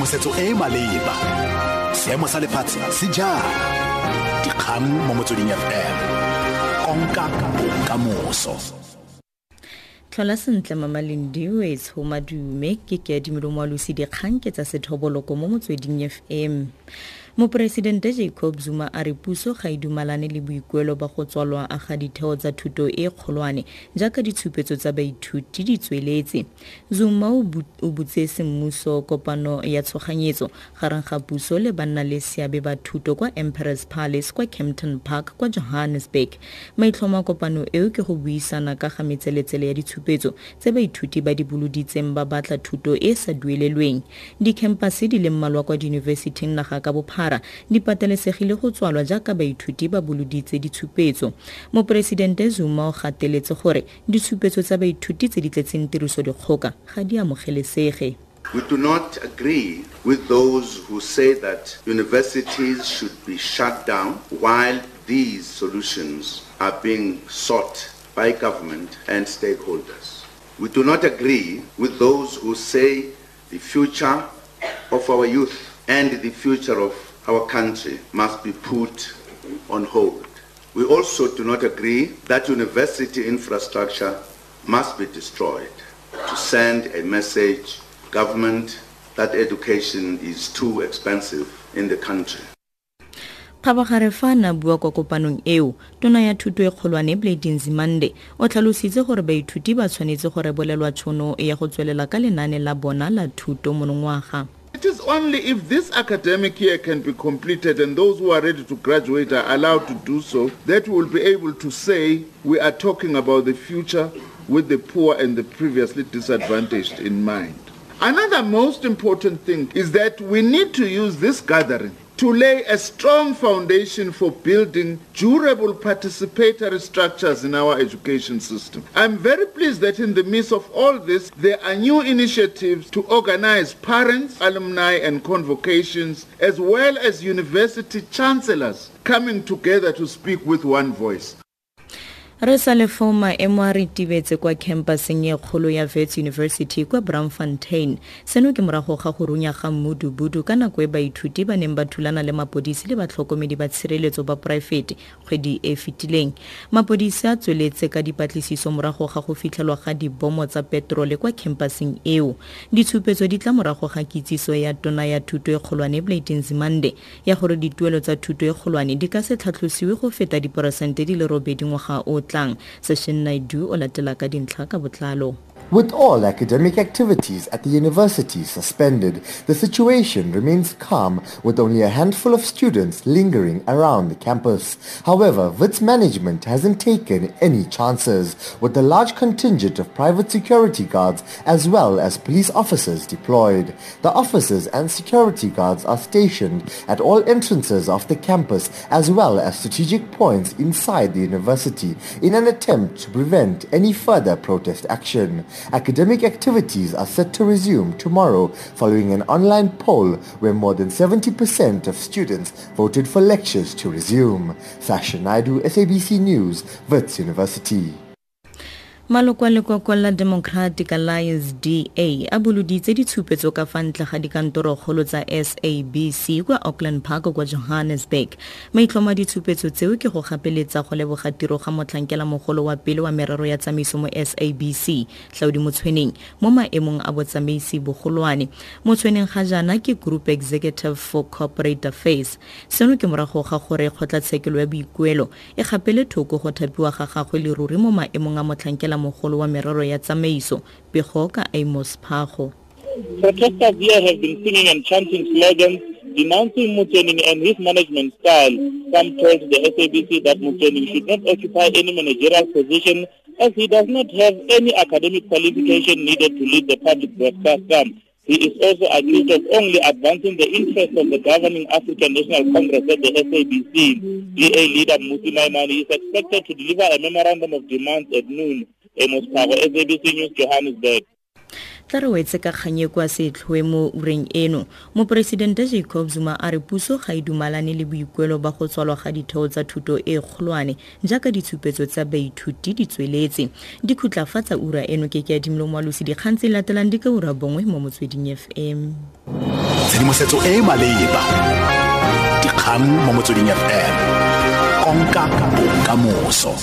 tshedimosetso e e maleba. Seemo sa lefatshe se jang? Dikgang mo motsweding fm konka bokamoso. Tlhola sentle mamalendiwe tsho madume. Ke ke adimelo moalosi dikgang ke tsa sethoboloko mo motsweding fm moporesidente jacob zuma a re puso ga e dumalane le boikuelo ba go tswalwa a ga ditheo tsa thuto e kgolwane jaaka ditshupetso tsa baithuti di tsweletse. Zuma o butse semmuso kopano ya tshoganyetso gareng ga puso le banna le seabe ba thuto kwa emperors palace kwa campton park kwa johannesburg. Maitlhomo a kopano eo ke go buisana ka ga metseletsele ya ditshupetso tse baithuti ba di boloditseng ba batla thuto e sa duelelweng. Dikempase di le mmalwa kwa diyunibesithing naga ka bophara di patelesegile go tswalwa jaaka baithuti ba boloditse ditshupetso moporesidente zuma o gateletse gore ditshupetso tsa baithuti tse di tletseng tirisodikgoka ga di amogelesege We do not agree with those who say that universities should be shut down while these solutions are being sought by government and stakeholders. We do not agree with those who say the future of our youth and the future of our country must be put on hold. We also do not agree that university infrastructure must be destroyed to send a message government that education is too expensive in the country. kgabagare fa na bua kwa kopanong eo tona ya thuto e kgolwane blading zimande o tlhalositse gore baithuti ba tshwanetse go rebolelwa tšhono ya go tswelela ka lenaane la bona la thuto monongwaga It is only if this academic year can be completed and those who are ready to graduate are allowed to do so that we will be able to say we are talking about the future with the poor and the previously disadvantaged in mind. Another most important thing is that we need to use this gathering to lay a strong foundation for building durable participatory structures in our education system. I'm very pleased that in the midst of all this, there are new initiatives to organize parents, alumni, and convocations, as well as university chancellors coming together to speak with one voice. Re sa le fo maemo a re tibetse kwa campuseng e kgolo ya vets university kwa bramfontein. Seno ke morago ga go runya ga mmudubudu ka nako e baithuti ba neng ba thulana le mapodisi le batlhokomedi ba tshireletso ba poraefete kgwedi e fetileng. Mapodisi a tsweletse ka dipatlisiso morago ga go fitlhelwa ga dibomo tsa petrole kwa campuseng eo. Ditshupetso di tla morago ga kitsiso ya tona ya thuto e kgolwane blading zimande ya gore dituelo tsa thuto e kgolwane di ka se tlhatlosiwe go feta diporesente di le robedi ngwaga o tlang. Session naidu o latela ka dintlha ka botlalo With all academic activities at the university suspended, the situation remains calm with only a handful of students lingering around the campus. However, WITS management hasn't taken any chances with a large contingent of private security guards as well as police officers deployed. The officers and security guards are stationed at all entrances of the campus as well as strategic points inside the university in an attempt to prevent any further protest action. Academic activities are set to resume tomorrow following an online poll where more than 70% of students voted for lectures to resume. Sasha Naidu, SABC News, Wits University. Maloko a lekoko la democratic alliance da a boloditse ditshupetso ka fa ntle ga dikantorokgolo tsa sabc kwa auckland park kwa johannesburg. Maitlhomo a ditshupetso tseo ke go gapeletsa go leboga tiro ga motlhankela mogolo wa pele wa merero ya tsamaiso mo sabc tlhaodi motshweneng mo maemong a botsamaisi bogolwane. Motshweneng ga jaana ke group executive for corporate affairs. Seno ke morago ga gore kgotlatshekelo ya boikuelo e gapele thoko go thapiwa ga gagwe leruri mo maemong a motlhankela mogolo wa merero ya tsamaiso pego ka amos Protesters here have been singing and chanting slogans denouncing Motsoeneng and his management style. Some told the SABC that Motsoeneng should not occupy any managerial position as he does not have any academic qualification needed to lead the public broadcaster. He is also accused of only advancing the interests of the governing African National Congress at the SABC. DA leader Mmusi Maimane is expected to deliver a memorandum of demands at noon. Amos Pago, SABC News, Johannesburg. tla re wetse ka kganye kwa setlhoe mo ureng eno. Moporesidente jacob zuma a re puso ga e dumalane le boikuelo ba go tswalwa ga ditheo tsa thuto e kgolwane jaaka ditshupetso tsa baithuti di tsweletse. Di khutlafatsa ura eno ke ke adimolo moalosi dikgang tse latelang di ka ura bongwe mo motsweding fm tshedimosetso e e maleba. Dikgang mo motsweding fm konka bokamoso